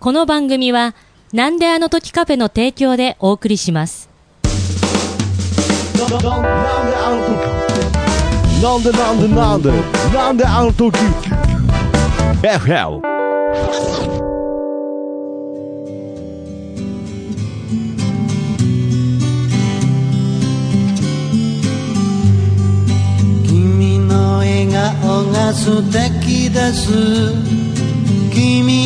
この番組は、なんであの時カフェの提供でお送りします。なんであの時なんでなんでなんでなんであの時。FL 君の笑顔が素敵です。君に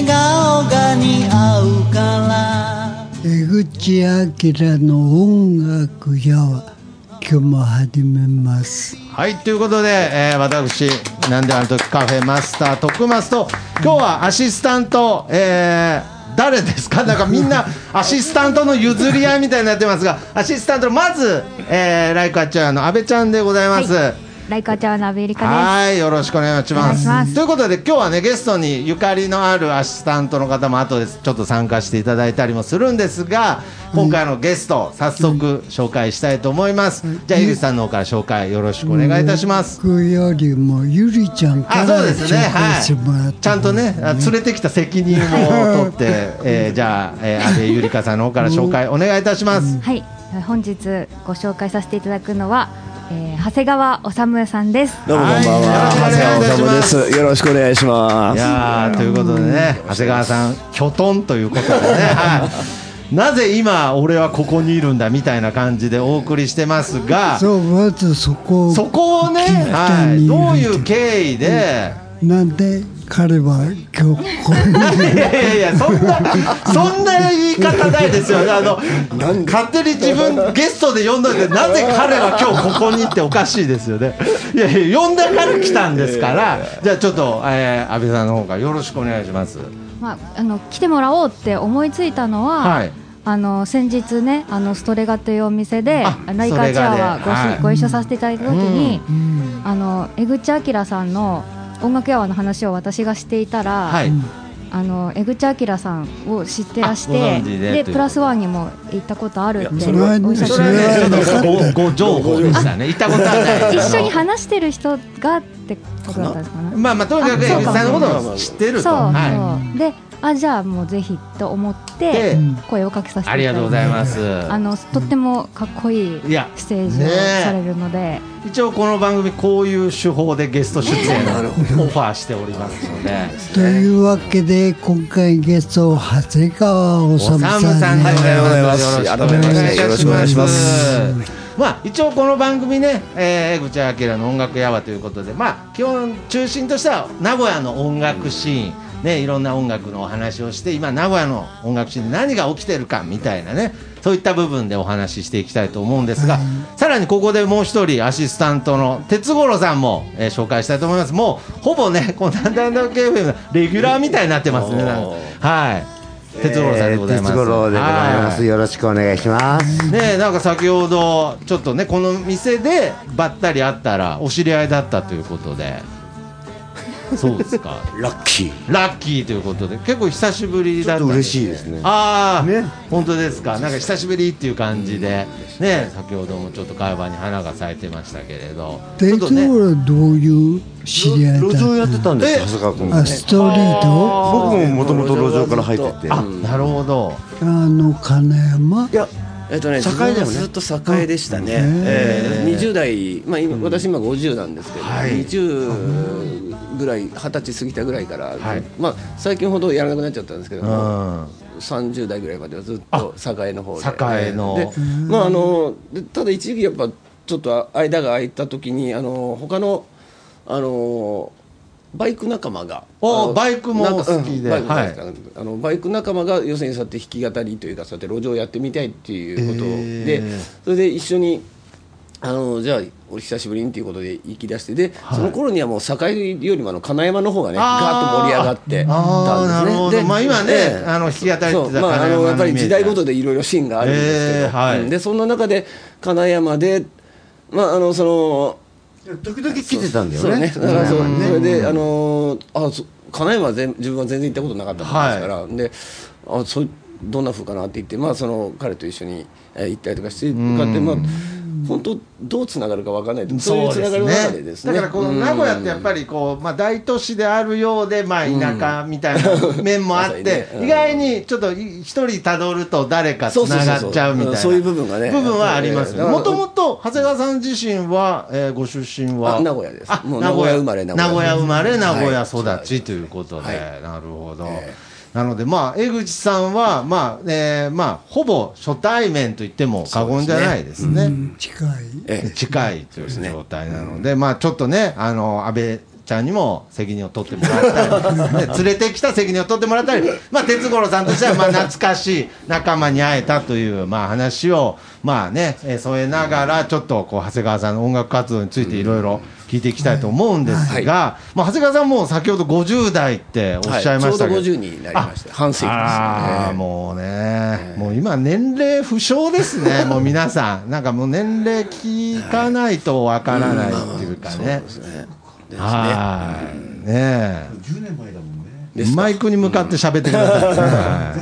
笑顔が似合うから。江口明の音楽やは今日も始めます。はいということで、えー私なんであの時カフェマスター徳松と今日はアシスタント、えー誰ですか？なんかみんな アシスタントの譲り合いみたいになってますがアシスタントのまず、えーライカちゃんの阿部ちゃんでございます、ライカちゃんのアベリカです。はい、よろしくお願いします。ますということで、今日はね、ゲストにゆかりのあるアシスタントの方も後でちょっと参加していただいたりもするんですが、今回のゲスト、早速紹介したいと思います。じゃあ、ゆりさんの方から紹介よろしくお願いいたします。僕よりもゆりちゃんかあ、らそうですね。はい。ちゃんとね、あ連れてきた責任を取って、えーじゃあ、えー、安倍ゆりかさんの方から紹介お願いいたします。はい、本日ご紹介させていただくのは、えー長谷川治さんです。どうもこんばんは。はい。長谷川治よろしくお願い。しますですよろしくお願いします。いやーということでね、長谷川さん、きょとんということでね、はい、なぜ今、俺はここにいるんだみたいな感じでお送りしてますが、そうまずそこをそこをね、はい、どういう経緯で、なんで彼は今日ここに？いやいやいや、そんな、そんな言い方ないですよ、あの勝手に自分、ゲストで呼んだんで、なぜ彼は今日ここにっておかしいですよね、いやいや、呼んだから来たんですから、じゃあちょっと、えー、安倍さんの方からよろしくお願いします。まあ、あの来てもらおうって思いついたのは、はい。あの先日ね、あのストレガというお店であライカーチャーはご,、はい。ご一緒させていただいた時に、あの江口明さんの音楽やわの話を私がしていたら、はいあの江口明さんを知ってらしてでプラスワンにも行ったことあるってそれはおっしゃってそれはごご情報でしたね。行ったことはない。一緒に話してる人がってことだったんですかね。まあまあとにかく江口さんのことを知ってると。そうそう、はであじゃあもうぜひと思ってで声をかけさせてありがとうございます。あのとってもかっこいいステージをされるので、い。一応この番組こういう手法でゲスト出演をオファーしておりますので。というわけで今回ゲスト長谷川治おさむささんんででございます。ますよろしくお願いいたし改めましてよろしくお願いします。まあ一応この番組ね、えー、江口明の音楽やわということで、まあ基本中心としては名古屋の音楽シーン。ね、いろんな音楽のお話をして今名古屋の音楽シーンで何が起きてるかみたいなねそういった部分でお話ししていきたいと思うんですが、さらにここでもう一人アシスタントの哲五郎さんも、えー紹介したいと思います。もうほぼねこの「なんだなんだ KFM」のレギュラーみたいになってますね。なんかはい。哲五郎さんでございます、えー哲五郎でございます。はよろしくお願いします。ねえなんか先ほどちょっとねこの店でばったり会ったらお知り合いだったということでそうですか。ラッキー。ラッキーということで結構久しぶりだったん嬉しいですね。ああ、本当ですか。なんか久しぶりっていう感じでね先ほどもちょっと会話に花が咲いてましたけれど。ちょでっとね。はどういう知り合いだ路上やってたんですよ、え？長谷川君。あストリート？僕ももともと路上から入ってて。あなるほど。あの金山？いや、えっとね、栄だよね。自分はずっと栄でしたね。えー、20代、まあ、今、私今50なんですけど、はい。20ぐらい、二十歳過ぎたぐらいから、はい。まあ、最近ほどやらなくなっちゃったんですけどうも、ん30代ぐらいまではずっと栄の方で。栄ので、まあ、あの、でただ一時期やっぱ、ちょっと間が空いた時に、あの、他の、あの、バイク仲間がバイクも好きでうんバイあのバイク仲間が要するにそうやって弾き語りというかそうやって路上やってみたいっていうことへで、ー。それで一緒にあのじゃあお久しぶりにということで行き出して。で、その頃にはもう栄よりもあの金山の方がねガーッと盛り上がってあーたんですね。なるほど。でまあ今ねええ。あの弾き語りってたまああののやっぱり時代ごとでいろいろシーンがあるんですけど、ええはい。うん。でそんな中で金山でまああのその時々来てたんだよね。ね。だからそうそれであのーあそ金山は全自分は全然行ったことなかったもんですから、であそうどんな風かなって言ってまあその彼と一緒にえー行ったりとかしてこうやってまあ本当どうつながるかわからない。そういうつながりの中でですね。だからこの名古屋ってやっぱりこう、まあ、大都市であるようで、まあ、田舎みたいな面もあって、ねうん意外にちょっと一人たどると誰かつながっちゃうみたいなそうそうそうそう。いう部分がね。部分はありますもともと長谷川さん自身は、えーご出身は？あ名古屋です。名古屋生まれ名古屋。名古屋生まれ名古屋はい。育ちということで、はい。なるほど、えなのでまあ江口さんはまあ、えーまあほぼ初対面と言っても過言じゃないですね。近いええ近い。という状態なので、まあちょっとね、あの安倍ちゃんにも責任を取ってもらったり、ね、連れてきた責任を取ってもらったり、まあ哲五郎さんとしてはまあ懐かしい仲間に会えたというまあ話を、まあね、えー添えながら、ちょっとこう長谷川さんの音楽活動についていろいろ聞いていきたいと思うんですが、まあ長谷川さんも先ほど50代っておっしゃいましたけど、はいちょうど50になりました。半世紀ですああ、ええもうね、もう今、年齢不詳ですね、もう皆さん、なんかもう年齢聞かないとわからないっていうかね。ですね。はい。ねえ。10年前だもんね。マイクに向かって喋ってください、は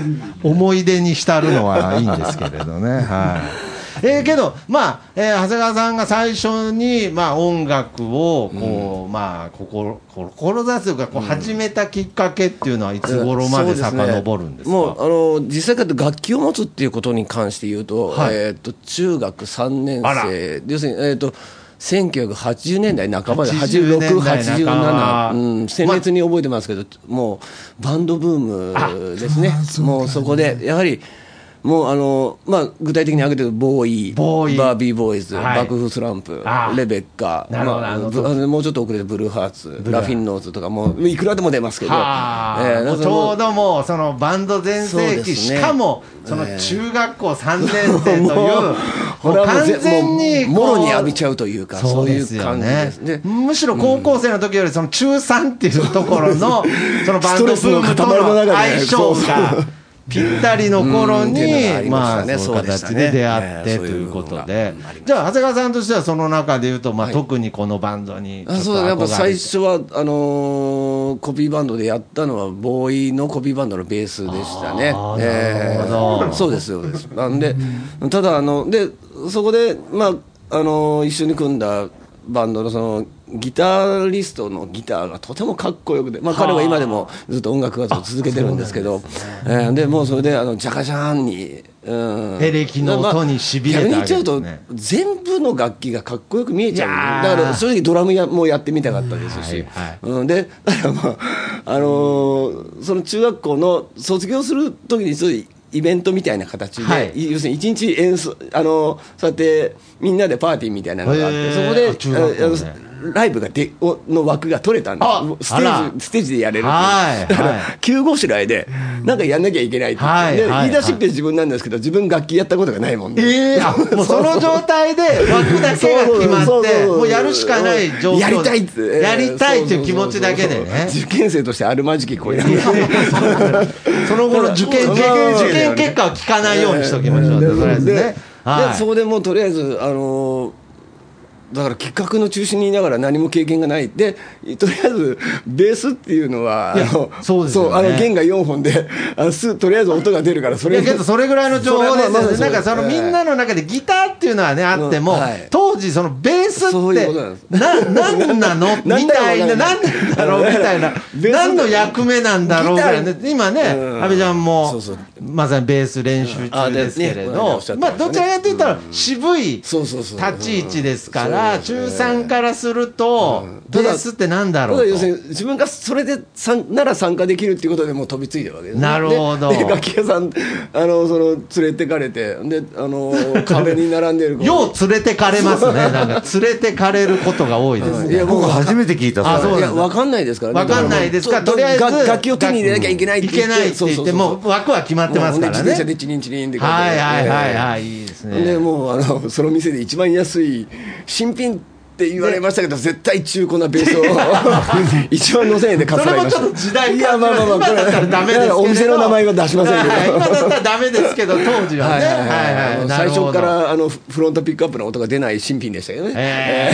い。思い出に浸るのはいいんですけれどね。はい。えーけど、まあ、えー長谷川さんが最初に、まあ、音楽を、こう、まあ、ここ、こ志すというか、こう、始めたきっかけっていうのは、いつ頃まで遡るんですか、もうあの実際楽器を持つっていうことに関して言うと,、はい。えー、と中学3年生要するに、えー、と1980年代半ばで80年代86、半ば。87、うん、鮮烈に覚えてますけど、もうバンドブームですね。もうそこでやはりもうあの、まあ、具体的に挙げてるボーイボーイ。バービーボーイズ、はい。爆風スランプあレベッカなるほどまあもうちょっと遅れてブルーハーツラフィンノーズとかもういくらでも出ますけど、はあえーちょうどもうそのバンド全盛期、しかもその中学校3年生という、もう完ぜ全にもろに浴びちゃうというかそういう感じね。ですでむしろ高校生の時よりその中3っていうところのそのバンドブームとの相性がぴったりの頃にりまあそういう形で出会ってええということで。じゃあ長谷川さんとしてはその中でいうとまあはい。特にこのバンドにあそうだやっぱ最初はあのーコピーバンドでやったのはボーイのコピーバンドのベースでしたね。えーそうですそうです。なんでただあのでそこでまああのー一緒に組んだバンドのそのギタリストのギターがとてもかっこよくて、まあ、彼は今でもずっと音楽活動を続けてるんですけどえーでもうそれであのジャカジャーンに、うん。エレキの音に痺れた逆に言っちゃうと全部の楽器がかっこよく見えちゃう。だから正直ドラムやもやってみたかったですし、はいはいうん、でだからまあ、あのーその中学校の卒業する時にそういうイベントみたいな形で、はい。要するに一日演奏あのーそうやってみんなでパーティーみたいなのがあってそこであ中学校ね。あのライブがでおの枠が取れたんであすステージステージでやれるはいだからはい。急ごしらえでなんかやんなきゃいけないって。はいはいで言い出しっぺ自分なんですけど自分楽器やったことがないもんで、ええ あもうその状態で枠だけが決まって、そうそうそう。もうやるしかない状況。やりたいって。やりたいっていう気持ちだけでね。受験生としてあるまじき声なんで。その後の受験、受験、受験結果は聞かないようにしときましょう。でとりあえずね。ではい。でそこでもうとりあえずあのーだから企画の中心にいながら何も経験がない。でとりあえずベースっていうのはあのそうですよね。あの弦が4本であのすとりあえず音が出るからそれ。いやけどそれぐらいの情報ですよね。まあまあなんかそのみんなの中でギターっていうのはね、あってもうんはい、当時そのベースってです、な、なんなの？みたいな、だろうわかんなんだろう？みたいな。何の役目なんだろう？ぐらいね今ね、うん。阿部ちゃんもそうそう、まさにベース練習中ですけれうん。あでねまあどちらかといったら渋いそうそうそう立ち位置ですから、うんそう中ですね。3からすると、ベースってなんだろうと。ただ要す。るに自分がそれで参なら参加できるっていうことでもう飛びついてるわけですね。なるほど。楽器屋さんあのその連れてかれてであの壁に並んでるよう連れてかれますね。なんか連れてかれることが多いですね。いや僕僕初めて聞いたあそうなんだ。いやわかんないですからねわかんないです。か、だとりあえず楽楽器を手に入れなきゃいけないっていけないって言って、もう枠は決まってますからね。自転車でチリンチリンではいはいはいはい、いいですね。でもうあのその店で一番安い新品って言われましたけど絶対中古なベースを 一万5000円で買それもちってもらいました。ょっと時代いやまあまあまあ今だったらダメですけど。お店の名前は出しませんけど。はい今だったらダメですけど当時はね。はいはいな最初からあのフフロントピックアップの音が出ない新品でしたけどね。え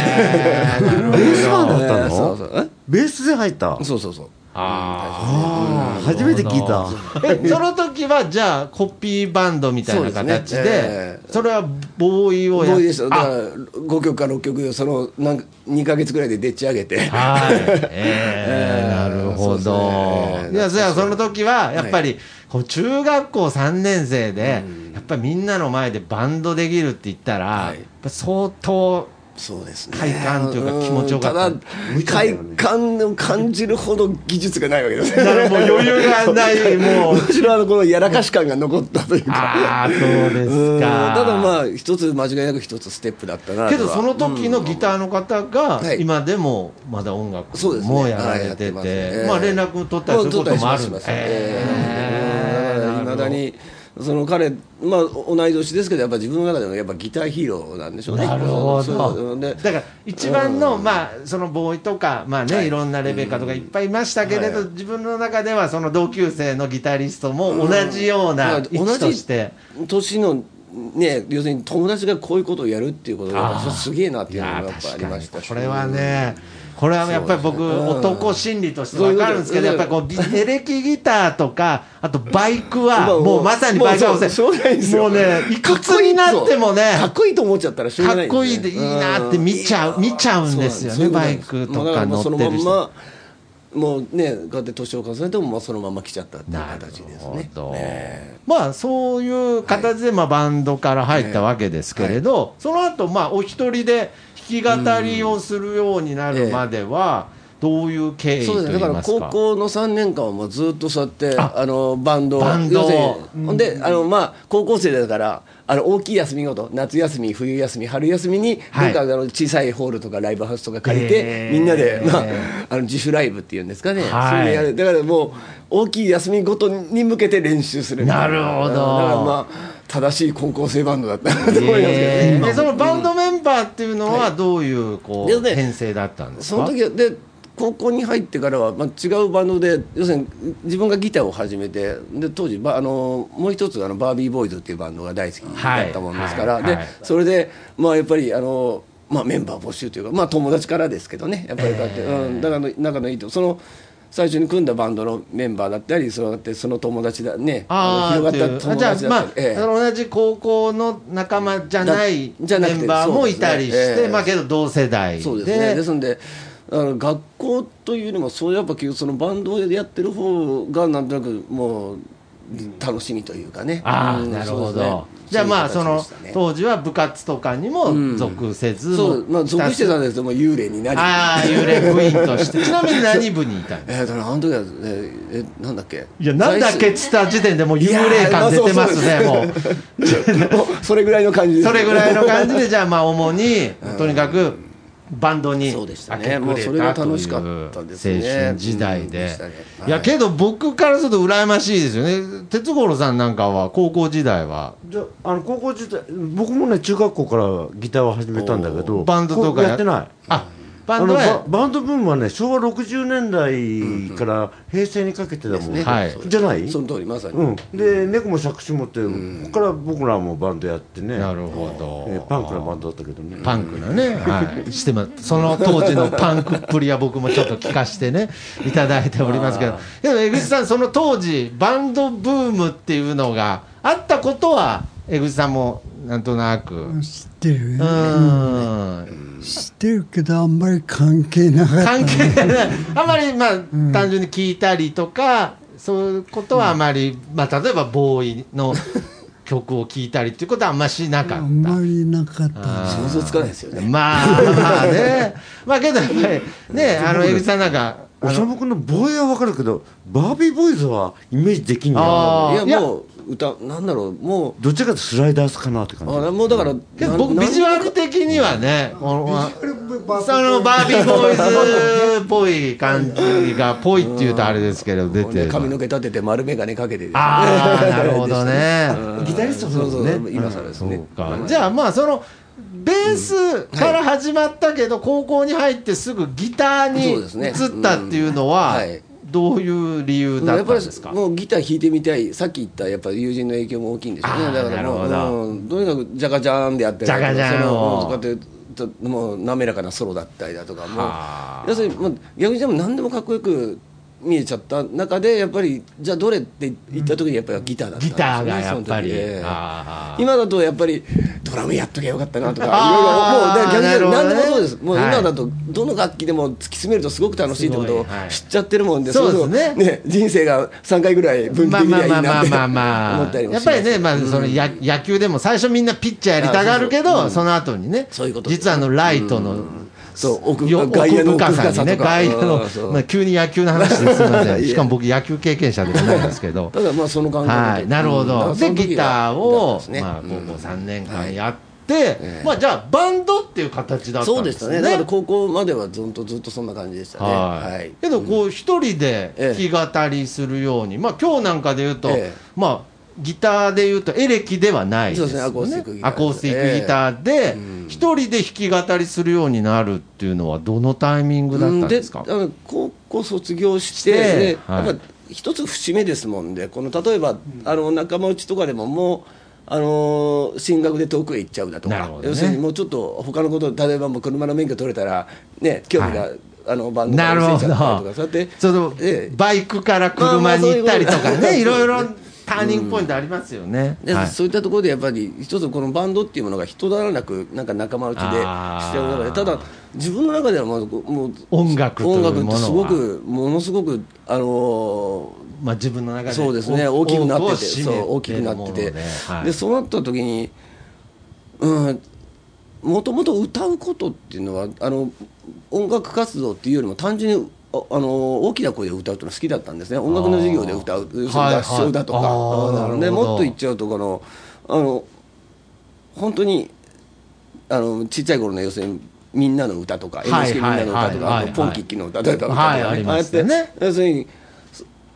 ー。なるほどベースマンだったの？えーそうそう。え？ベースで入った？そうそうそう。ああー初めて聞いた。えその時はじゃあコピーバンドみたいな形でそねええそれはボーイをやボーイですよ。だかあ。ら5曲か6曲そのなんか2か月ぐらいででっち上げて。はい、えー、なるほど。いや、そやその時は、やっぱり、こう中学校3年生で、やっぱりみんなの前でバンドできるって言ったら、はい。やっぱ相当、そうですね。快感というか気持ちよかった。うんただ快感を感じるほど技術がないわけです。ねもう余裕がない、もう。むしろあのこのやらかし感が残ったというか。ああ、そうですうん。か。ただまあ一つ間違いなく一つステップだったなけどその時のギターの方がはい。今でもまだ音楽もやられててますね。てまあ連絡取ったりすることもあるんで。すええだからいまだにその彼まあ同い年ですけどやっぱ自分の中でもやっぱギターヒーローなんでしょうね。なるほそどうでだから一番の、うん。まあそのボーイとかまあね、はい。い、ろんなレベカとかいっぱいいましたけれど、はい自分の中ではその同級生のギタリストも同じような位置として、年のね要するに友達がこういうことをやるっていうことがすげえなっていいうのがややっぱありましたし。これはねこれはやっぱり僕、男心理として分かるんですけど、やっぱりこう、ギエレキギターとか、あとバイクは、もうまさにバイクはもうね、いくつになってもね、かっこいいと思っちゃったらしょうがないかっこいいでいいなって見ちゃう見ちゃうんですよねバイクとか乗ってる人。もうねこうやって年を重ねてもまあそのまま来ちゃったっていう形ですね。ど。ねまあそういう形でまあバンドから入ったわけですけれど、その後まあお一人で弾き語りをするようになるまではどういう経緯だから高校の3年間はもうずっとそうやってああのバンド。をバンドん。であのまあ高校生だからあの大きい休みごと夏休み冬休み春休みにはい。なんかあの小さいホールとかライブハウスとか借りて、みんなで、まあ、あの自主ライブっていうんですかね、はい。そういうのやる。だからもう大きい休みごとに向けて練習するな。るほど。だからまあ正しい高校生バンドだったなと思いますけどね、でそのバンドバーっていうのはどういうこう編成だったんですそかの時はで高校に入ってからは、まあ、違うバンドで要するに自分がギターを始めてで当時ばあのもう一つあのバービーボーイズっていうバンドが大好きだったもんですから、ではい。はい。はい。それで、まあ、やっぱりあの、まあ、メンバー募集というか、まあ、友達からですけどね。やっぱりこうやって、うん、だから仲のいいと。その最初に組んだバンドのメンバーだったりそうやってその友達だねあ広がった友じゃあまあ、達だったり、ええ。その同じ高校の仲間じゃないメンバーもいたりして、ね。ええ。まあけど同世代で。そうですね。ですんであの学校というよりもそうやっぱそのバンドでやってる方がなんとなくもう楽しみというかね、ああ、うんなるほど、じゃあまあその当時は部活とかにも属せず、そうまあ属してたんでですけども幽霊になり。ああ幽霊部員として。ちなみに何部にいたんですかえー、だからあの時は、ええなんだっけ？いやなんだっけっつった時点でもう幽霊感出てますねもう。それぐらいの感じそれぐらいの感じでじゃあまあ主にとにかくバンドにそうでしたね。明け暮れもうそれがたと楽しかいうったです青ね春時代うん。ででしたね。はい。いやけど僕からすると羨ましいですよね。哲五郎さんなんかは高校時代は。じゃああの高校時代僕もね中学校からギターを始めたんだけどバンドとかやってない。あバンドあのはババンドブームはね昭和60年代から平成にかけてだもん、ね。はい。じゃない？その通りまさに、うん、で猫も杓子持って、ここから僕らもバンドやってね。なるほど。えーパンクなバンドだったけどね。パンクなね、はい、してます。その当時のパンクっぷりは僕もちょっと聞かしてね、いただいておりますけど、でも江口さん、その当時、バンドブームっていうのがあったことは、江口さんもなんとなく。う知ってる、ん。知ってるけどあんまり関係なかった関係ない。あまり、まあ、単純に聞いたりとか、そういうことはあまり、まあ、例えばボーイの曲を聞いたりっていうことはあんましなかあった。んまりなかった。想像つかないですよね。まあまあね、まあけどやっぱりね、あの江口さんなんか、おさむくんのボーイは分かるけどバービーボーイズはイメージできんあー。よいやもう歌なんだろうもどっちかというとスライダースかなって感うじ。あもうだから僕なビジュアル的にはね、そのバービーボーイズっぽい感じがぽいっていうとあれですけど出てる。髪の毛立てて丸眼鏡かけてああなるほどね。ギタリストそうそうね今更ですね。そうかじゃあまあそのベースから始まったけど高校に入ってすぐギターに移ったっていうのはうん。はいどういう理由だやったんですか？もうギター弾いてみたいさっき言ったやっぱり友人の影響も大きいんでしょうねだからもうなるほど。うんとにかくジャカジャーンでやってるジャカジャーン。をそのこうやってともう滑らかなソロだったりだとかも。はあ。要するにもう逆にでも何でもかっこよく見えちゃった中でやっぱりじゃあどれって言った時にやっぱりギターだったんですよねギターがやっぱり今だとやっぱりドラムやっときゃよかったなとかいろいろもう。逆に何でもそうです。もうはい。今だとどの楽器でも突き詰めるとすごく楽しいってことを知っちゃってるもんでそうですれをね人生が3回ぐらい分岐まあできりゃいいまあまあまなってあまあま思ったりあ。もしやっぱりね、まあ、そのや野球でも最初みんなピッチャーやりたがるけど、その後にね、そういうこと実はあのライトの、そう奥よ外野の奥深さにね、外野のまあ、急に野球の話ですみません。しかも僕野球経験者ではないんですけど。ただまあその感覚で。はい、なるほど。で、ギターはを、ですね。まあ、高うん。校3年はい。間やって、まあ、じゃあ、バンドっていう形だったそうんでしたね。ですね。だから高校まではずっとずっとそんな感じでしたね。はい、はい。けどこう一人で弾き語りするように、まあ今日なんかで言うと、ええ。まあギターで言うとエレキではないですよね。アコースティックギターアコースティックギターで一人で弾き語りするようになるっていうのはどのタイミングだったんですか、うん。高校卒業してやっぱ一つ節目ですもんでこの例えばあの仲間内とかでももうあの進学で遠くへ行っちゃうだとか、ね。要するにもうちょっと他のこと例えばもう車の免許取れたらね興味が、はい。あのバンドなるほがちゃったりとど。かそうやってその、ええ。バイクから車に行ったりとかね。いろいろターニングポイントありますよね、ではい。そういったところでやっぱり一つこのバンドっていうものが人だらなくなんか仲間内でしてる中でただ自分の中ではもうもう音楽音楽ってすごくものすごくあのまあ、自分の中でそうですねお大きくなっててそう大きくなってて。はい。でそうなった時にうんもともと歌うことっていうのはあの音楽活動っていうよりも単純にああの大きな声で歌うっていうのは好きだったんですね。音楽の授業で歌う合唱だとか、はいあーうんなるほど。でもっと言っちゃうとこのあの本当にあのちっちゃい頃の要するにみんなの歌とか、はい NHK みんなの歌とか、はいはい。あとポンキッキの歌とか、はいあああやって要するに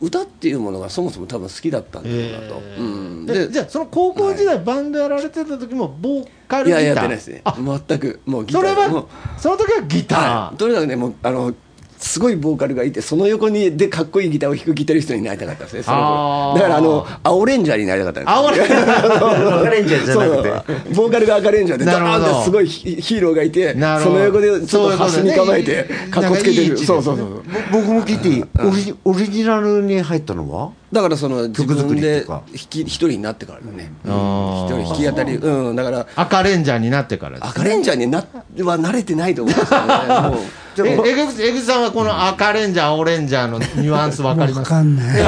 歌っていうものがそもそも多分好きだったんだろうなと、えー。うん。でじゃあその高校時代、バンドやられてた時もボーカルいギター。ややってないですねあ全くもうギタそれーもうはその時はギター、はい、とにかくねもうあのすごいボーカルがいてその横にでかっこいいギターを弾くギタリストになりたかったですねそのだからあの青レンジャーになりたかったんです青レンジャー赤レンジャーじゃなくて。ボーカルが赤レンジャーでダーンってすごいヒヒーローがいてその横でちょっと端に構えてかっこつけてる。そうそうそう僕も聞いていい？オリジオリジナルに入ったのは？だからその自曲作分で弾き一人になってからだね。一人弾き語りうん。だから赤レンジャーになってから赤レンジャーになは慣れてないと思うんですよね。もうえ江口江口さんはこの赤レンジャー青レンジャーのニュアンス分かりまわすかんない。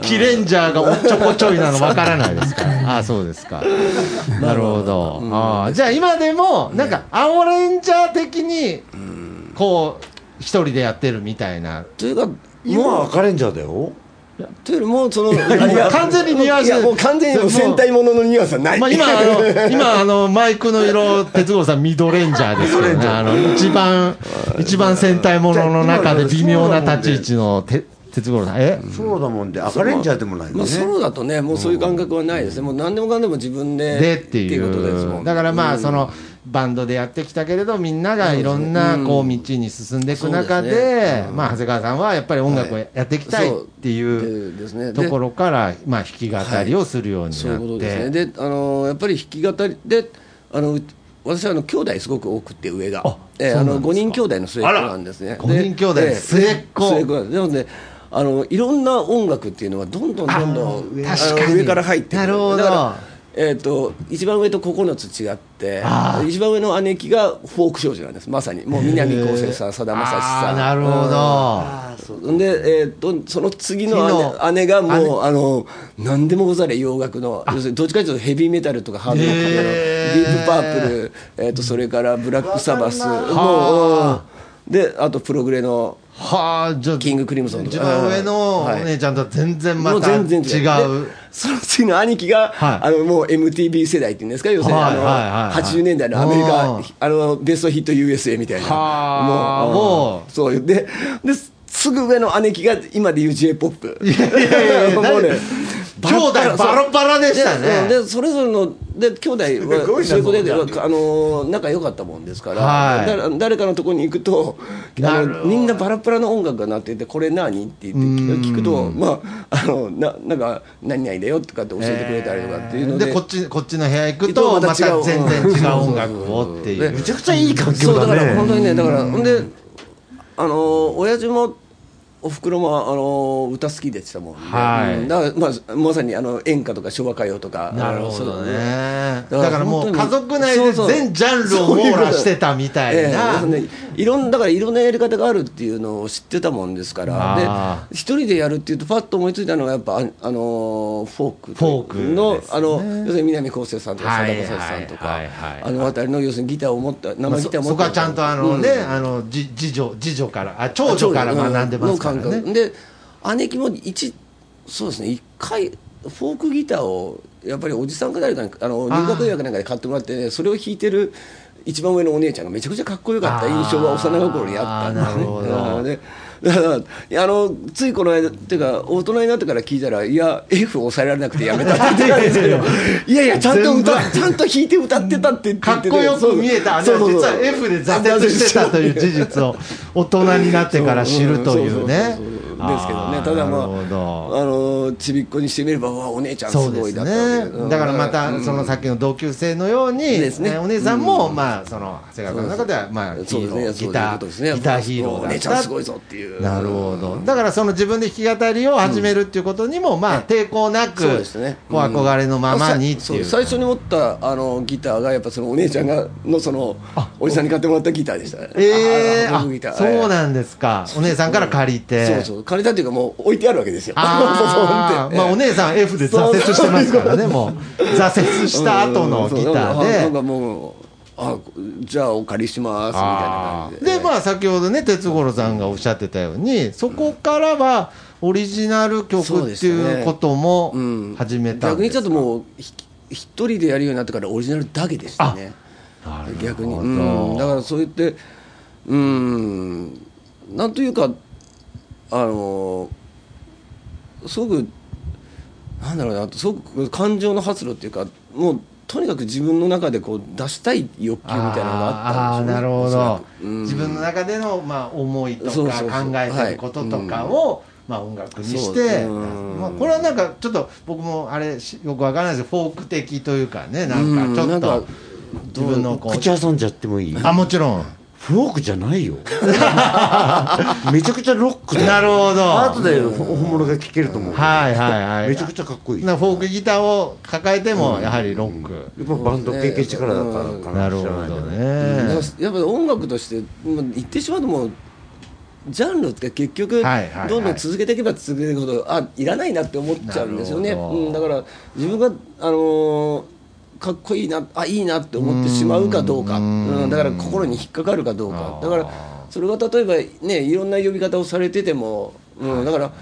キレンジャーがおっちょこちょいなの分からないですかああそうですか。なるほど、ああじゃあ今でもなんか青レンジャー的にこう一人でやってるみたいな。というか今は赤レンジャーだよというよりもその完全にニュアンス。もう完全に戦隊もののニュアンスはない、まあ、今あの、今あの、マイクの色、哲吾さん、ミドレンジャーですよね。あの、一番、一番戦隊ものの中で微妙な立ち位置のて哲五郎さん。え？そうだもんで赤レンジャーでもないまあ、よねソロだとね、もうそういう感覚はないですね、もう何でもかんでも自分ででっていことですもう。んだからまあ、うん。その、バンドでやってきたけれど、みんながいろんな、うん。こう、道に進んでいく中でまあ、長谷川さんはやっぱり音楽をやっていきたいっていうところろから、まあ、弾き語りをするようにそういなっうことですね。て。であのやっぱり弾き語りであの私はあの兄弟すごく多くて上が。あええあのそうなんですか？5人兄弟の末っ子なんですね。あら五人兄弟で末っ子。末っ子なんです。でもねあのいろんな音楽っていうのはどんどんどんどんあ確かにの上から入ってくる。なるほどだからえー、と一番上と9つ違って一番上の姉貴がフォーク少女なんです。まさに。もう南こうせつさんさだまさしさん。なるほど。うん。で、えー、とその次の次姉姉がもうあの何でもござれ洋楽の要するにどっちかというとヘビーメタルとかハードロックのディープパープル、えー、とそれからブラックサバス。もはうであとプログレのはあ、じゃあ、キングクリムゾンとか。一番上のおはい。姉ちゃんとは全然また違全然違う。その次の兄貴が、はい。あのもう MTV 世代っていうんですか要するに、あの80年代のアメリうカんあのベストヒット USA みたいな。はあ。もうもう。そう。でですぐ上の姉貴が今で言う j p o p いやいやいや。もうね兄弟バラバラでしたね。ででそれぞれので兄弟は そういうことであの仲良かったもんですから、は誰かのところに行くとみんなバラバラの音楽が鳴っててこれ何？って言って聞くとまああのななんか何々だよとかって教えてくれたりとかっていうので。でこっちこっちの部屋行くとまた全然違う音楽をっていうめちゃくちゃいい環境そうだだから本当ねにねだからほんであの親父もおふくろもあの歌好きでしたもんね、はい。うん。だから、まあ、まさにあの演歌とか昭和歌謡とか。なるほどね。だだからもう家族内で全ジャンルを網羅してたみたいな。ええ。ね。いろんだからいろんなやり方があるっていうのを知ってたもんですから。あで一人でやるっていうとパッと思いついたのがやっぱああのフォークフォークの、あの要するに南こうせいさんとかさだはいまさしさんとか、あの辺りの要するにギターを持った生まあギターを持ったそそこはちゃんとあのね、うん。あのじ次女次女からあ長女から学んでますからの感ね。覚で姉貴も一そうですね。一回フォークギターをやっぱりおじさんか誰かにあの入学予約なんかで買ってもらって、ね、それを弾いてる一番上のお姉ちゃんがめちゃくちゃかっこよかった印象が幼心にあったんですね だからあのついこの間っていうか大人になってから聞いたらいや F を抑えられなくてやめたって言って。たんですけどいやいやちゃんと歌ちゃんと弾いて歌ってたってかっこよく見えた。あれは実は F で挫折してたという事実を大人になってから知るというねですけどね。ただまああのちびっこにしてみればうわお姉ちゃんすそうですごいだったわけねだからまたそのさっきの同級生のように、ですね。ねお姉さんも、まあその長谷川君の中ではまあヒーローギターギターヒーローお姉ちゃんすごいぞっていう。なるほど。だからその自分で弾き語りを始めるっていうことにも、まあ抵抗なくそうですね。こう憧れのままにっていう。さ最初に持ったあのギターがやっぱそのお姉ちゃんがのそのおじさんに買ってもらったギターでしたね。えーそうなんですか。お姉さんから借りて。そうそう借りたっていうかもう置いてあるわけですよ。あー。まあお姉さん F で挫折してますからねもう。挫折した後のギタなんーでかもうあじゃあお借りしますみたいな感じで。でまあ先ほどね哲五郎さんがおっしゃってたようにそこからはオリジナル曲っていうこともうん。始めたん逆にちょっともうひ一人でやるようになってからオリジナルだけでしたね。逆に、うん、だからそう言ってうん。なんというかあのすごくなんだろうなすごく感情の発露っていうかもうとにかく自分の中でこう出したい欲求みたいなのがあったんでしょうね。あーなるほど。くうん。自分の中でのまあ思いとか考えてることとかをまあ音楽にしてまあこれはなんかちょっと僕もあれしよくわからないです。けどフォーク的というかねなんうんかちょっと自分のこう口挟んじゃってもいい？あもちろんフォークじゃないよ。めちゃくちゃロックだよ。なるほど。後で本物が聴けると思うはいはいはい。めちゃくちゃかっこいい。なフォークギターを抱えてもやはりロック、やっぱバンド経験してからだからかな。なるほどね、やっぱり音楽としてもう言ってしまうともうジャンルって結局どんどん続けていけば続けていくほどあいらないなって思っちゃうんですよね、うん、だから自分があのーかっこいいなあいいなって思ってしまうかどうか。うん、だから心に引っかかるかどうか。だからそれが例えばねいろんな呼び方をされてても、うん、だから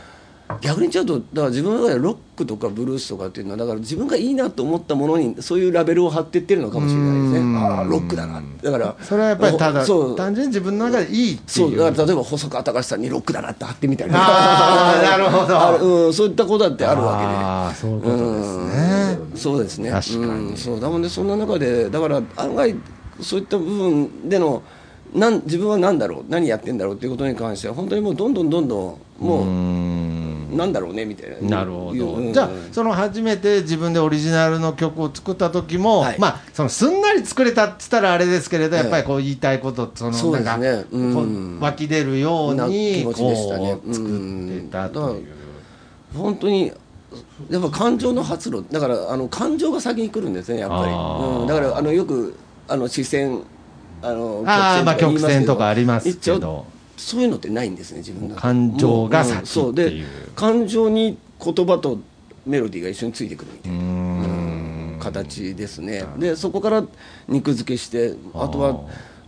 逆にちゃうとだから自分の中でロックとかブルースとかっていうのはだから自分がいいなと思ったものにそういうラベルを貼ってってるのかもしれないですね。ああロックだなだからそれはやっぱりただそう。単純に自分の中でいいってそいう。うだから例えば細川たかしさんにロックだなって貼ってみたりあーなるほど。あるうん、そういったことだってあるわけで。ああそういうことですね、うんそうですね。確かに。うん、そう。だもんでそんな中でだから案外そういった部分でのなん自分は何だろう何やってんだろうっていうことに関しては本当にもうどんどんどんどんもうなんだろうねみたいな。なるほど、うん。じゃあその初めて自分でオリジナルの曲を作った時も、はい。まあそのすんなり作れたっつったらあれですけれど、ええやっぱりこう言いたいことそのなんかねうん。湧き出るようなに気持ちでしたね。こう作ってたという、本当にやっぱ感情の発露だからあの感情が先に来るんですねやっぱり、うん、だからあのよくあの視線あの曲線とかありますけど。一応そういうのってないんですね自分の感情が先そう。で感情に言葉とメロディーが一緒についてくるみたいな。形ですね。でそこから肉付けしてあとは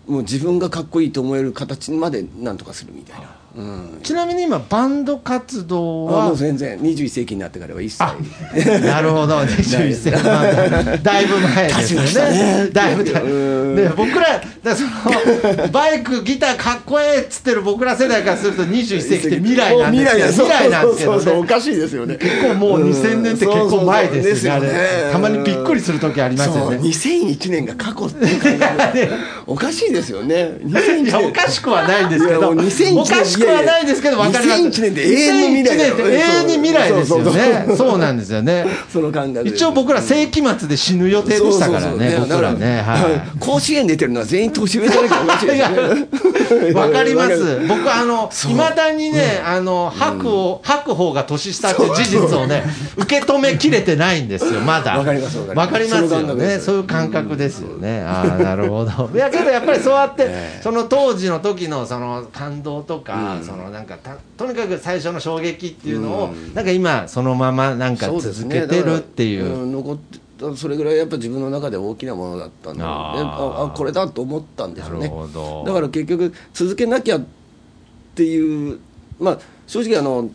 もう自分がかっこいいと思える形までなんとかするみたいなうん。ちなみに今バンド活動あもはう全然。21世紀になってからは一切。なるほど。21世紀だ。いぶ前ですよね。ね。だいぶだうん。で僕らだそのバイクギターかっこええっつってる僕ら世代からすると21世紀って未来なんですけど未来なんですけどそうそうそうおねかしいですよね。結構もう2000年って結構前ですよねたまにびっくりする時ありますよね。2001年が過去って おかしいですよね。2001いやおかしくはないんですけど。いやもう2001年おかしくはないんですけど分かります2001年って永遠の未来だよ2001年って永遠に未来ですよね。そうなんですよね。その感覚で。一応僕ら世紀末で死ぬ予定でしたからね僕らね。は甲子園出てるのは全員年上じゃなきゃおかしいです。よねいわかります僕あのいまだにねあの吐くを吐く方が年下って事実をね 受け止めきれてないんですよまだ。わかりますわかります。よね。そういう感覚ですよね。ああなるほど。いやけどやっぱりそうやって ええ。その当時の時のその感動とかそのなんかたとにかく最初の衝撃っていうのをなんか今そのままなんか続ね。けてるっていう。うん残ってそれぐらいやっぱ自分の中で大きなものだったのであああこれだと思ったんでしょうなるねほど。だから結局続けなきゃっていうまあ正直あの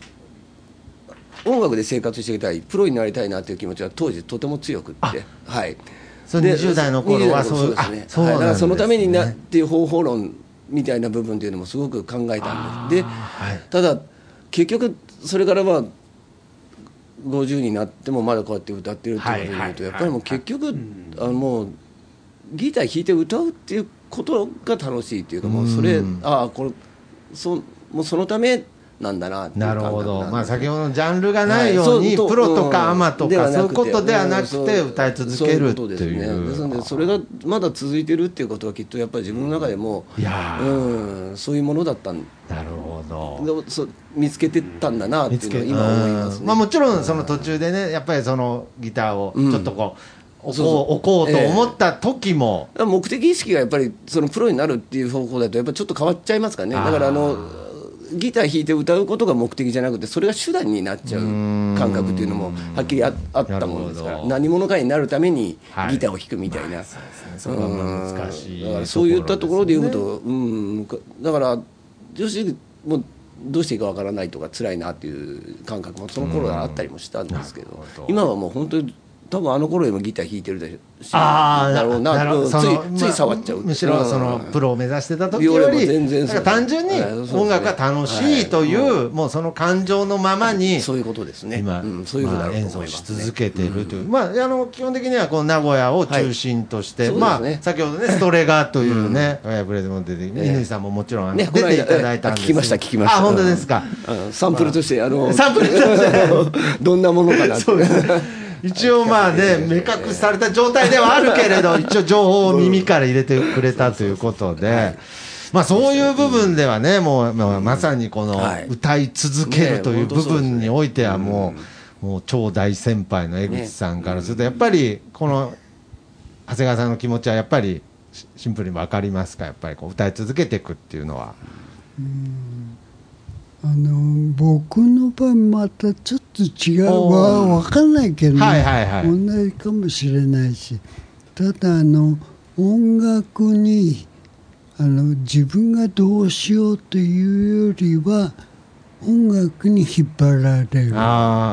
音楽で生活していきたいプロになりたいなっていう気持ちは当時とても強くってはい。それ20代の頃はそういう20代の頃ですね。だからそのためになっていう方法論みたいな部分っていうのもすごく考えたんです。ではい。ただ結局それからまあ50になってもまだこうやって歌ってるっていうことで言うとやっぱりもう結局あのもうギター弾いて歌うっていうことが楽しいっていうかもうそれああこれそもうそのためなんだななるほど、まあ、先ほどのジャンルがないように、プロとかアマとか、そういうことではなくて、うん。歌い続けるってそうことですね。いう。です。のでそれがまだ続いてるっていうことはきっとやっぱり自分の中でも、うん、そういうものだったん。なるほど。でそう見つけてたんだなっていうのは今思いますまあ、もちろんその途中でね、やっぱりそのギターをうん。ちょっとこう、置こう置こうと思った時も、目的意識がやっぱりそのプロになるっていう方向だとやっぱりちょっと変わっちゃいますからねだからあのギター弾いて歌うことが目的じゃなくてそれが手段になっちゃう感覚っていうのもはっきりああったものですから。何者かになるためにはい。ギターを弾くみたいな、いそういったところで言うとと、うん、だから女子もうどうしていいかわからないとか辛いなっていう感覚もその頃はあったりもしたんですけど。今はもう本当に多分あの頃よりもギター弾いてるでしああだろうな。るほど。ついつい触っちゃう、まあむしろそのうん。プロを目指してた時よより全然単純に音楽が楽しいという、はもうその感情のままにそういうことですね。今、うん、そういうふうだまあ演奏し続けているという、まあ、あの基本的にはこの名古屋を中心として、はいまあ先ほどね、ストレガーというね、えープレゼンも出て、ね乾さんももちろんね出ていただいたんです。聞きました聞きました。あ、本当ですか。うん。サンプルとしてあのサンプルとして。どんなものかなそうです一応まあね、目隠しされた状態ではあるけれど、一応情報を耳から入れてくれたということで、まあそういう部分ではね、もう、まあ、まさにこのはい。歌い続けるというね部分においてはもう、もう超大先輩の江口さんからすると、やっぱりこの長谷川さんの気持ちはやっぱりシシンプルに分かりますか、やっぱりこう歌い続けていくっていうのは。あの僕の場合またちょっと違うわ分かんないけどね、はいはいはい。同じかもしれないし。ただあの音楽にあの自分がどうしようというよりは音楽に引っ張られる。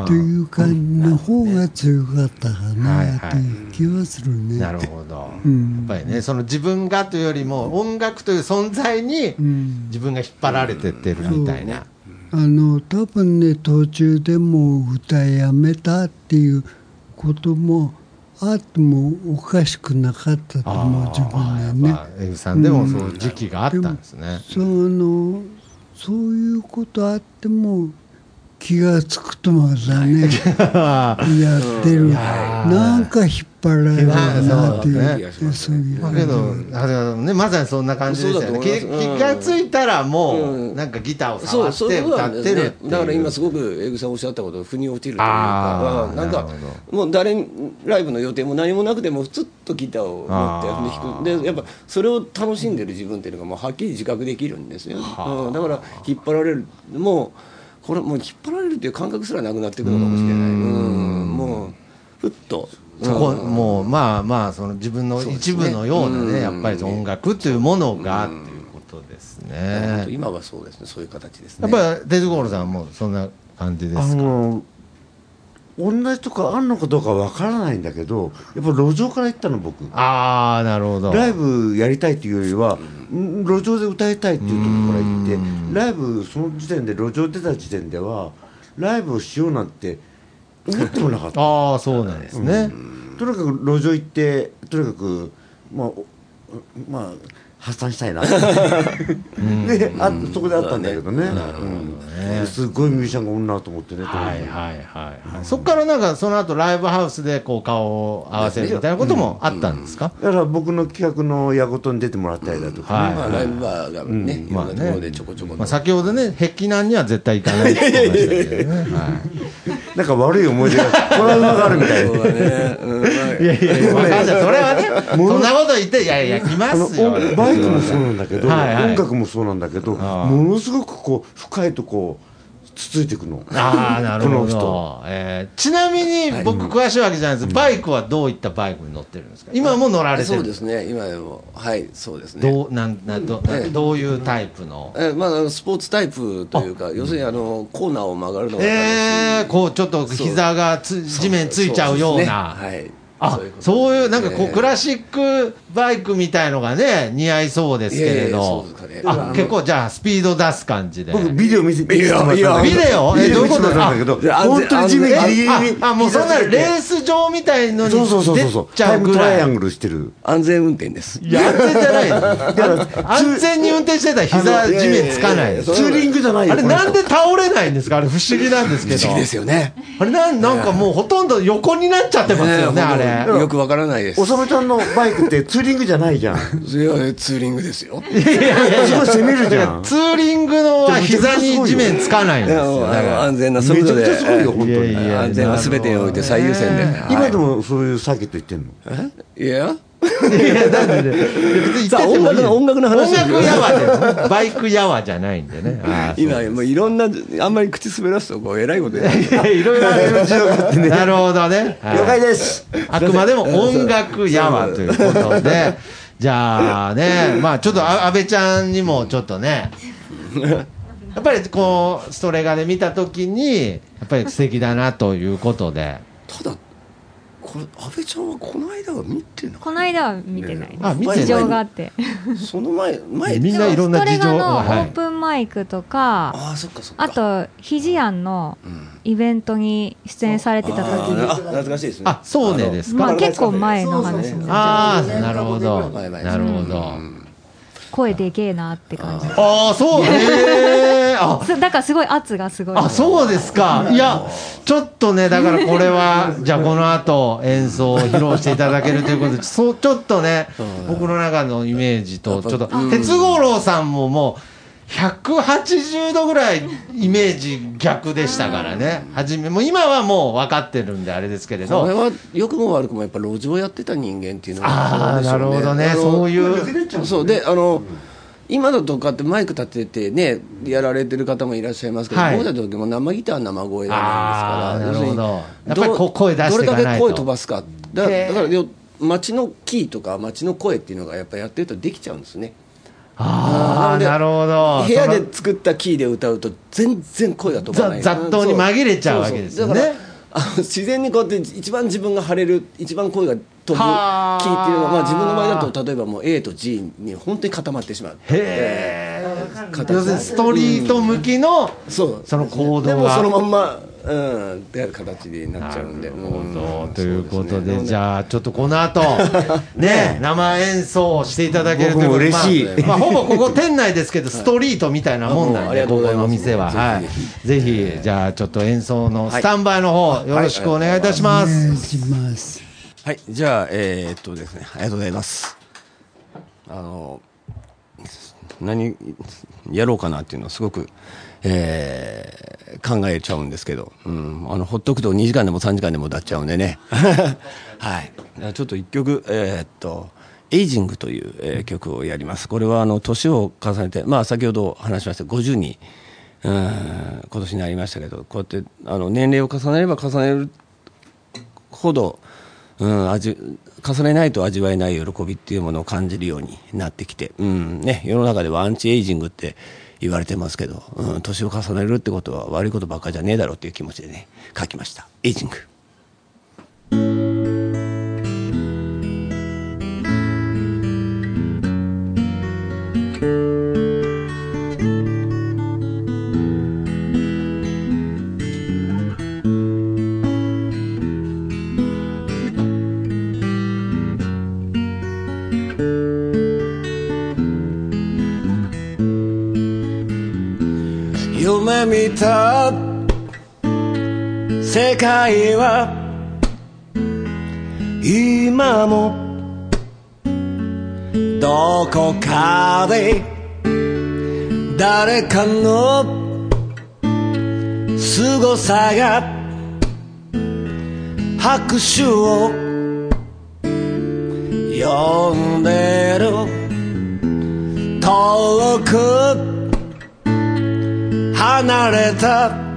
という感じの方が強かったかはいなはい。という気はするね。なるほど。うん。やっぱりね、その自分がというよりも、音楽という存在にうん。自分が引っ張られてってるみたいな。あの多分ね途中でもう歌やめたっていうこともあってもおかしくなかったと思う自分でねやっぱ江口さんでもそういう時期があったんですね。そのそういうことあっても気がつくとまだね やってる。なんか引っ張られるなっていう。そうそういう。まあけど、長谷川さんもね、まさにそんな感じですよね。気うん。気がついたらもう、うん。なんかギターを触そうそうって歌ってるねだから今すごごく江口さんおっしゃったこと腑に落ちるというか。うんなんかもう誰にライブの予定も何もなくてもふつっとギターを持って弾く。でやっぱそれを楽しんでる自分っていうのがもうはっきり自覚できるんですよね、はあ。うん。だから引っ張られる。もうこれもう引っ張られるっていう感覚すらなくなっていくのかもしれない。うん。もうふっと。そこ、うんもう、まあまあ、その自分の一部のようなね、ねやっぱり音楽というものが、っていうことです本ね当。今はそうですね。そういう形ですやねっぱり鉄五郎さんもそんな感じであすか？の同じとかあんのかどうかわからないんだけどやっぱ路上から行ったの僕ああなるほど。ライブやりたいっていうよりは、ん路上で歌いたいっていうところから行ってうんライブその時点で路上出た時点ではライブをしようなんて思ってもなかったああそうなんですね。とにかく路上行ってとにかくまあおまあ発散したいな。であそこであったんだけどね。うん。すごいミュージシャンがおんなと思ってねはいはいはいはい。そこからなんかその後ライブハウスでこう顔を合わせるみたいなこともあったんですか？だから僕の企画の矢事に出てもらったりだとかね、はい。まあライブバーがね、いろんなところでちょこちょこ、まあ先ほどね壁南には絶対行かないって言ってましたけどね。はい。なんか悪い思い出がトラウマがあるみたいそうでだね、うん。まあいやいやいや、わかんない。それはね、そんなこと言って、いやいや、来ますよ。音バイクもそうなんだけど、はいはい。音楽もそうなんだけどものすごくこう深いとこつついていくの。ああ、なるほこの人。ど。えーちなみに、僕詳しいわけじゃないです。バイクはどういったバイクに乗ってるんですか？今も乗られてる？そうですね、今でも、はい、そうですね。どう、なん、な、ど、なええ。どういうタイプの？えまああの、スポーツタイプというか、要するにあのコーナーを曲がるのが楽しい。ええこう、ちょっと膝がつ地面ついちゃうような。そうね。はい、あそういう、なんかこう、ええ。クラシックバイクみたいのがね、似合いそうですけれど。そうですかね。あ、結構じゃあ、スピード出す感じで。僕ビデオ見せてもらっビデオ？えど。どういうことあ本当に地面ギリギリにああもうそんなレース場みたいのにそうそうそうそうそう。出ちゃタイうぐらい。ムトライアングルしてる。安全運転です。いや安全じゃないの。安全に運転してたら膝地面つかない。ツーリングじゃないよあれなんで倒れないんですか？あれ不思議なんですけど。不思議ですよね。あれなんなんかもうほとんど横になっちゃってますよねあれよくわからないです。おさめちゃんのバイクってツーリングじゃないじゃん。いやツーリングですよ。すごい攻めるじゃん。ツーリングのは膝に地面つかないんですよ。だあから。の安全な速度で、めちゃくちゃすごいよ本当に。いやいや安全は全てにおいて最優先で。今でも、もそういうサーキット行ってんの？いや、いやなんでね。別に言って音楽の音楽の話音楽やわでバイクやわじゃないんでね。あーそう今、もういろんな、あんまり口滑らすと、こう、偉いことやる。いやいろいろあるなるほどね。はい。了解です。あくまでも音楽やわということで、じゃあね、まあちょっとあ安倍ちゃんにもちょっとね、やっぱりこう、ストレガで見たときに、やっぱり素敵だなということで、ただ、これ、安倍ちゃんはこの間は見てなこの間は見てないです、あ見てない。事情があって。その前、前、みんないろんな事情。ストレガのオはいープンマイクとか、ああ、そっかそっか。あとひじやんのイベントに出演されてた時ああ懐かしいですね。あ、そうねですか。まあ結構前の話になっちゃああ、なるほど。なるほど。う声でけえなって感じ。ああ、そう、へえ、あ、だからすごい圧がすごい。あ、そうですか。いや、ちょっとね、だからこれは、じゃあこの後演奏を披露していただけるということで、そう、ちょっとね、僕の中のイメージと、ちょっと、鉄五郎さんももう、180度ぐらいイメージ逆でしたからね。はじめ、もう今はもう分かってるんであれですけれど。これは良くも悪くもやっぱ路上やってた人間っていうのああ、なるほどね。そういう。そうであの、今だとかってマイク立ててねやられてる方もいらっしゃいますけど、はい。僕たちの時も生ギター生声なんあーですからなるほど。やっぱりこう声出していかないと。どれだけ声飛ばすか。だだからよ街のキーとか街の声っていうのがやっぱやってるとできちゃうんですねああ、なるほど。部屋で作ったキーで歌うと全然声が飛ばない。ざ雑踏に紛れちゃうわけですよね。あの自然にこうやって一番自分が張れる一番声が飛ぶキはあ。ーっていうのは、まあ、自分の場合だと例えばもう A と G に本当に固まってしまうへえ。形。要するにストリート向きの、そう。その行動が。でもそのまんま、うん、である形になっちゃうんで。なるほど。ん。ということで、ね。じゃあちょっとこの後 ね生演奏をしていただけるという嬉しい。まあまあほぼここ店内ですけどストリートみたいなもんなんでここのお店は。ぜひはいぜひじゃあちょっと演奏のスタンバイの方よろしくお願いいたしまおす願いします。はい。じゃあえーっとですね。ありがとうございます。あの何やろうかなっていうのはすごく、えー考えちゃうんですけど、うん、あのほっとくと2時間でも3時間でも経っちゃうんでね。はい。ちょっと一曲えーっとエイジングという、えー曲をやります。これはあの年を重ねて、まあ先ほど話しました50に、うん、今年になりましたけど、こうやってあの年齢を重ねれば重ねるほど、うん、味重ねないと味わえない喜びっていうものを感じるようになってきて、うんね、世の中ではアンチエイジングって言われてますけど、うん、年を重ねるってことは悪いことばっかじゃねえだろうっていう気持ちでね書きました。エイジング。世界は今もどこかで誰かの凄さが拍手を呼んでる。遠く離れた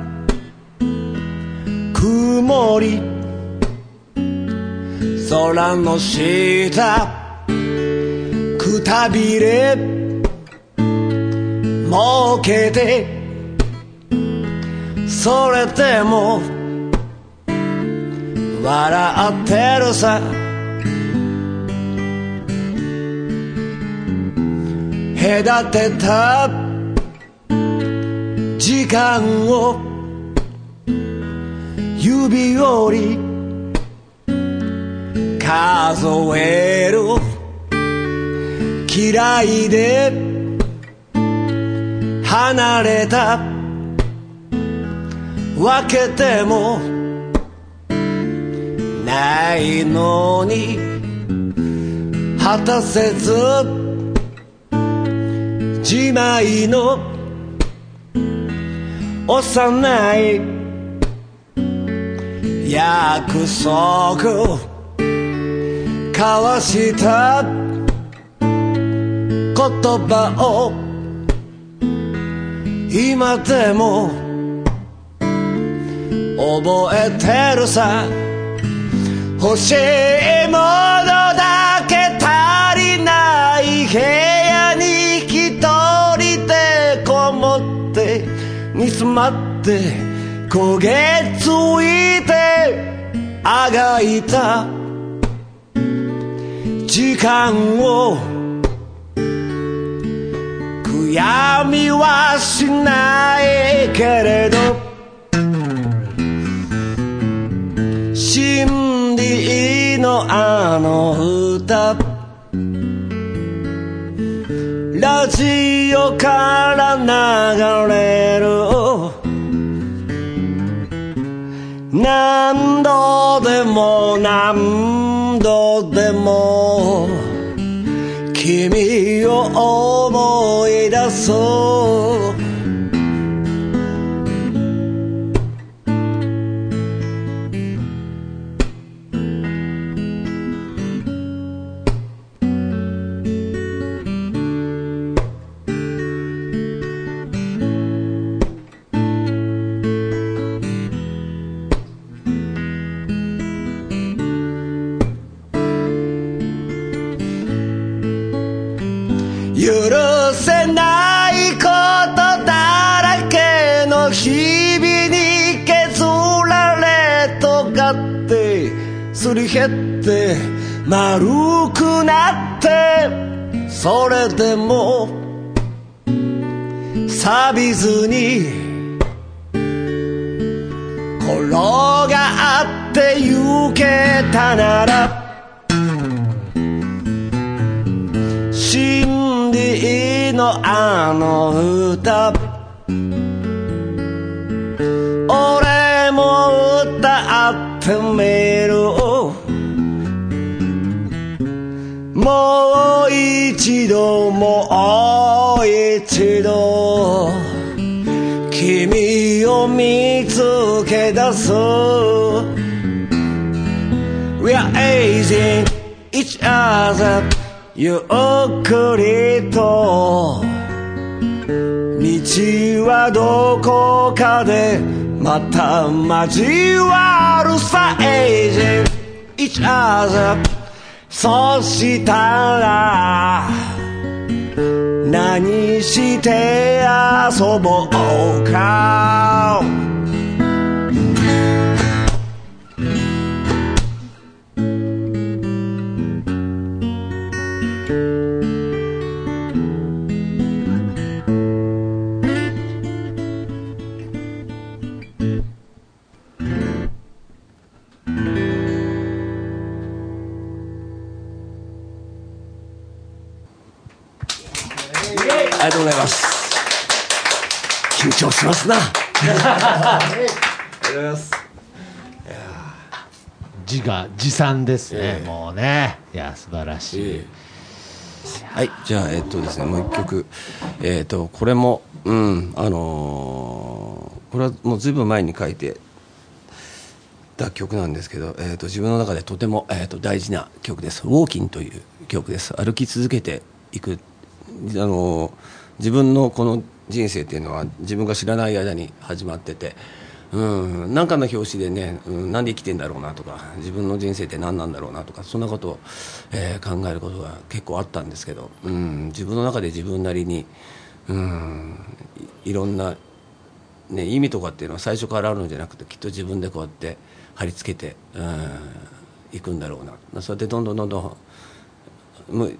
曇り。空の下くたびれ。設けて。それでも笑ってるさ。隔てた時間を指折り数える嫌いで離れたわけでもないのに果たせず自前の幼い約束。交わした。言葉を今でも。覚えてるさ。欲しいものだけ足りない部屋に一人でこもって。煮詰まって。焦げついてあがいた。時間を悔やみはしないけれど真理のあの歌。ラジオから流れる何度でも何度でも君を思い出そう。って丸くなってそれでも錆びずに転がって行けたなら真理のあの歌俺も歌ってみもう一度もう一度君を見つけ出す We are aging each other ゆっくりと道はどこかでまた交わるさ aging each other そしたら何して遊ぼうか。張しますな。ありがとうございます。自画自賛ですね、ええ。もうね。いや素晴らしい、はいじゃあえっとですねもう一曲。えっとこれもうんあのーこれはもうずいぶん前に書いてた曲なんですけど、えっと自分の中でとても、えっと大事な曲です「ウォーキン」という曲です。歩き続けていく。あのー自分のこの人生っていうのは自分が知らない間に始まっててうん、なんかの表紙でね、うん、なんで生きてんだろうなとか自分の人生って何なんだろうなとかそんなことを、えー考えることが結構あったんですけど、うん、自分の中で自分なりに、うん、いろんな、ね、意味とかっていうのは最初からあるのじゃなくてきっと自分でこうやって貼り付けて、うん、いくんだろうな。そうやってどんどんどんどん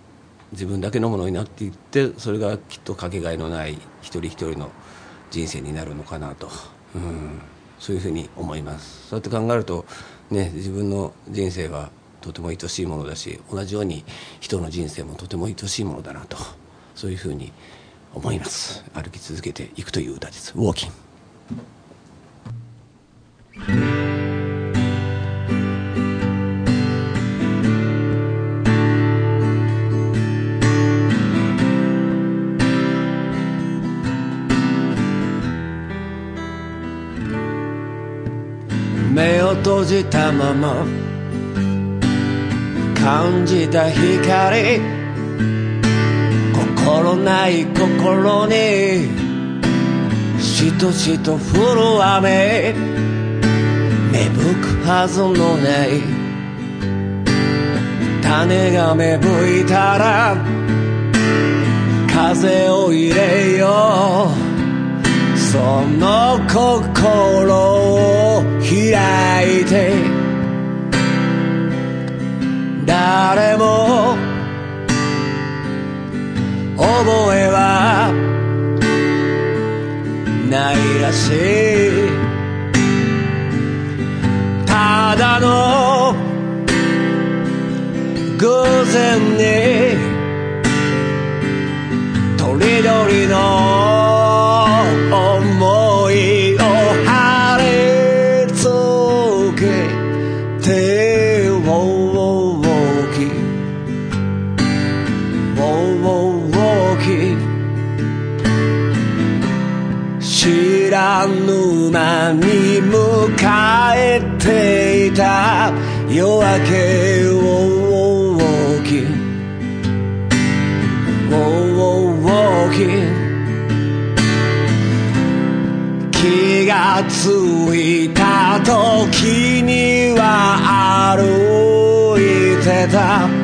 自分だけのものになっていってそれがきっとかけがえのない一人一人の人生になるのかなと、うん、そういうふうに思います。そうやって考えると、ね、自分の人生はとても愛しいものだし同じように人の人生もとても愛しいものだなと。そういうふうに思います。歩き続けていくという歌です「ウォーキン」目じたまま。感じた光。心ない心に。しとしと降る雨芽吹くはずのない。種が芽吹いたら。風を入れよう。その心を。開いて誰も覚えはないらしい。ただの偶然にとりどりのぬ間に迎えていた。夜明けをウォーキウォーウォーウォーキ気がついた時には歩いてた。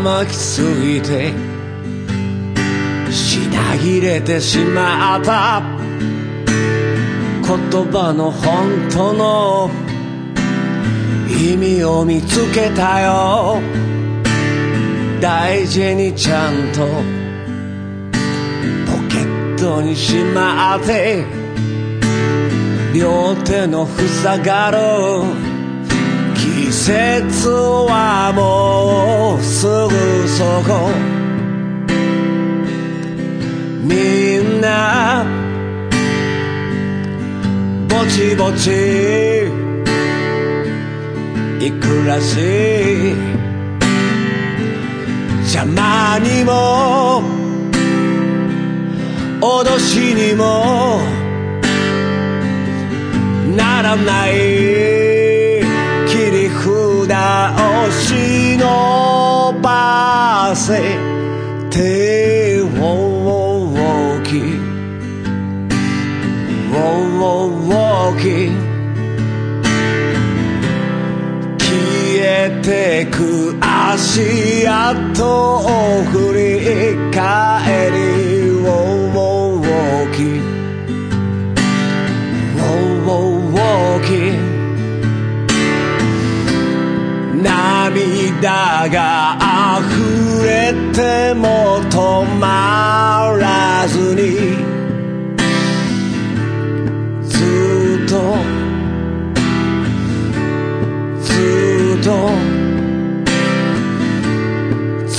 ばらまきすぎて品切れてしまった。言葉の本当の意味を見つけたよ。大事にちゃんとポケットにしまって。両手の塞がる。季節はもうすぐそこみんな僕ちぼちいくらしい。邪魔にも脅しにもならない。せ。手を大き大き消えてく足跡を振り返り。大き大き涙が溢れても止まらずにずっとずっとず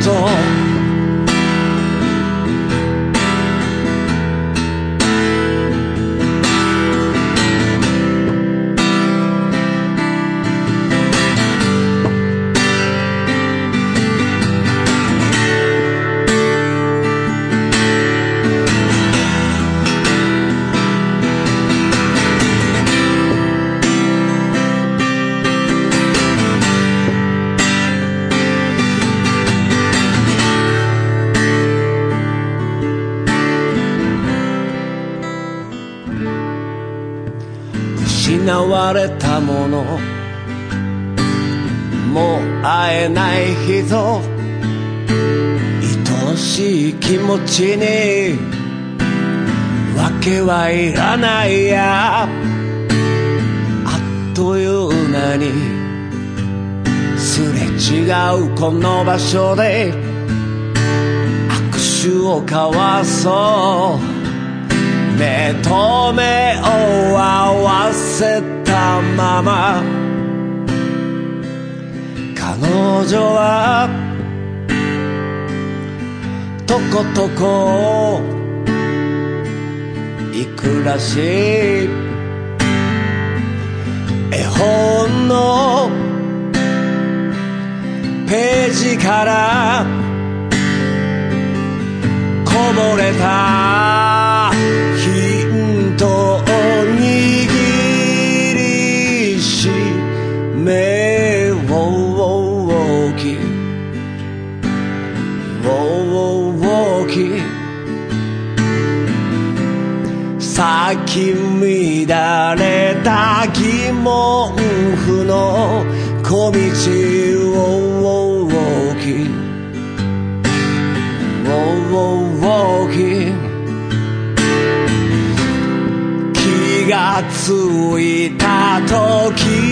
っと。われたもの。もう会えない人愛しい気持ちに。訳はいらないや。あっという間にすれ違うこの場所で握手を交わそう。目と目を合わせたまま。彼女はとことこいくらしい絵本のページからこぼれた。咲き乱れた疑問符の小道を大き大き気がついた時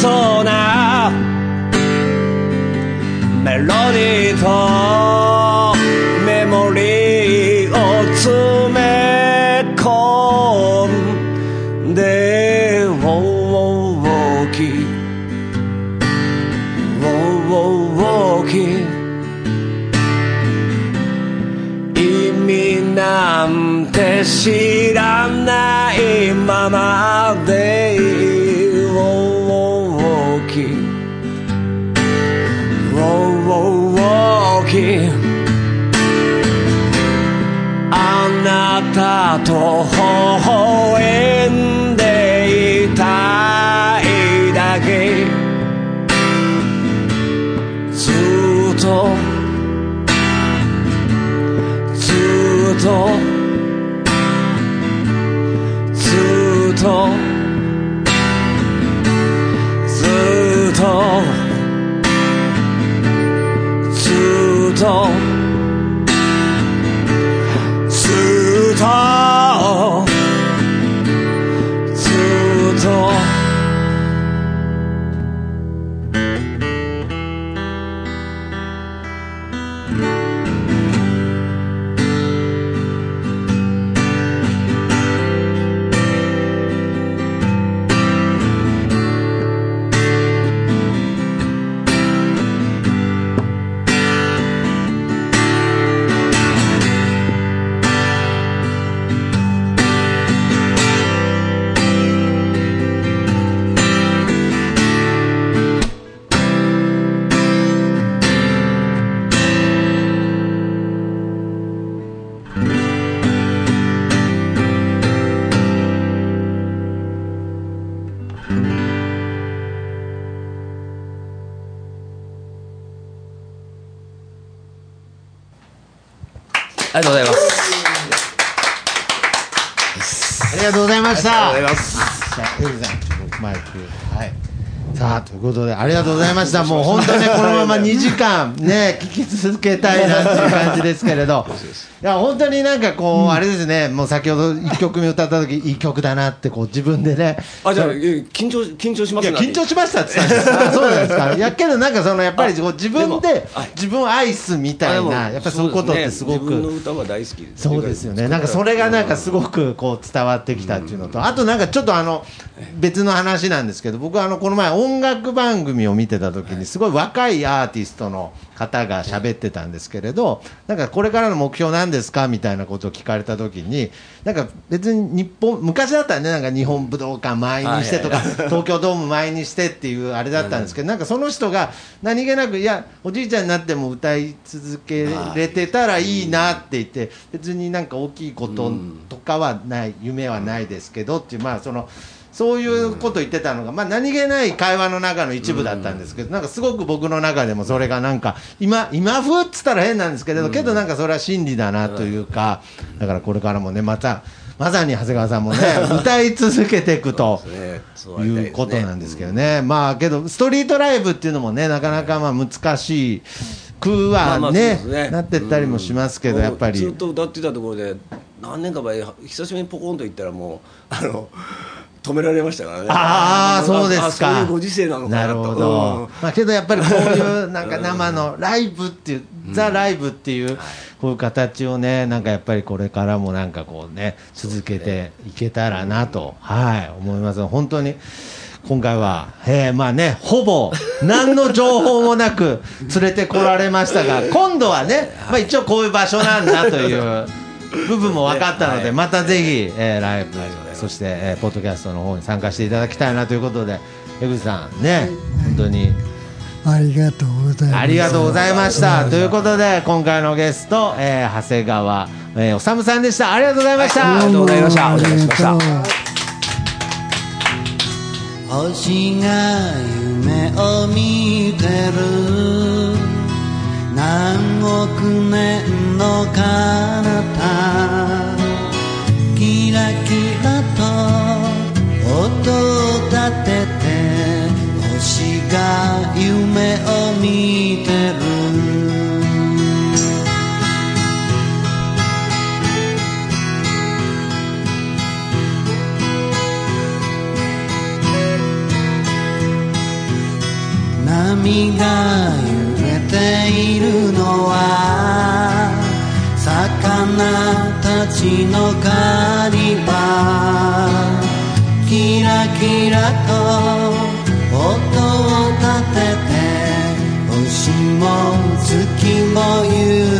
つと微笑んでいたいだけ。ずっとずっとずっとずっとずっとがとうございました。もう本当ね、このまま2時間 ね、聞き続けたいなっていう感じですけれど。いや、本当になんかこう、あれですね、もう先ほど1曲目歌った時、いい曲だなって、こう自分でね。あじゃあえ緊張緊張しまいや緊張しましたって言ったんですそうなんですか。いやけどなんかそのやっぱりこう自分で自分を愛すみたいあなやっぱりそういうことってすごそうですね。自分のく歌は大好きです。そうですよね。なんかそれがなんかすごくこう伝わってきたっていうのと、あとなんかちょっとあの別の話なんですけど、僕はあのこの前音楽番組を見てた時にすごい若いアーティストの方が喋ってたんですけれど、なんかこれからの目標なんですかみたいなことを聞かれた時に、なんか別に日本昔だったらねなんか日本武道館満員にしてとか、東京ドーム満員にしてっていうあれだったんですけど、なんかその人が何気なくいやおじいちゃんになっても歌い続けれてたらいいなって言って、別になんか大きいこととかはない、夢はないですけどっていうまあその。そういうこと言ってたのが、まあ、何気ない会話の中の一部だったんですけど、なんかすごく僕の中でもそれがなんか、今、今風っつったら変なんですけれど、けどなんかそれは真理だなというか、だからこれからもね、また、まさに長谷川さんもね、歌い続けていくということなんですけどね、まあけど、ストリートライブっていうのもね、なかなかまあ難しいくはねなってったりもしますけど、うん。やっぱり。ずっと歌ってたところで何年か前久しぶりにポコンと行ったらもうあの止められましたからね。ああ、そうですか。あそういうご時世なのかなと。なるほど。まあけどやっぱりこういうなんか生のライブっていう、ザ・ライブっていう、こういう形をね、なんかやっぱりこれからもなんかこうね、続けていけたらなと、はい、思います。本当に。今回は、えー、まあね、ほぼ何の情報もなく連れてこられましたが、今度はね、まあ一応こういう場所なんだという部分も分かったので、またぜひ、えーライブ、そして、えーポッドキャストの方に参加していただきたいなということで、江口さん、ね、本当にありがとうございます。ありがとうございました。ということで、今回のゲスト、えー長谷川、えー、おさむさんでした。ありがとうございました。ありがとうございましたお邪魔しました星が夢を見てる何億年の彼方キラキラ夢を見てる。波が揺れているのは魚たちの狩り場。キラキラと All you.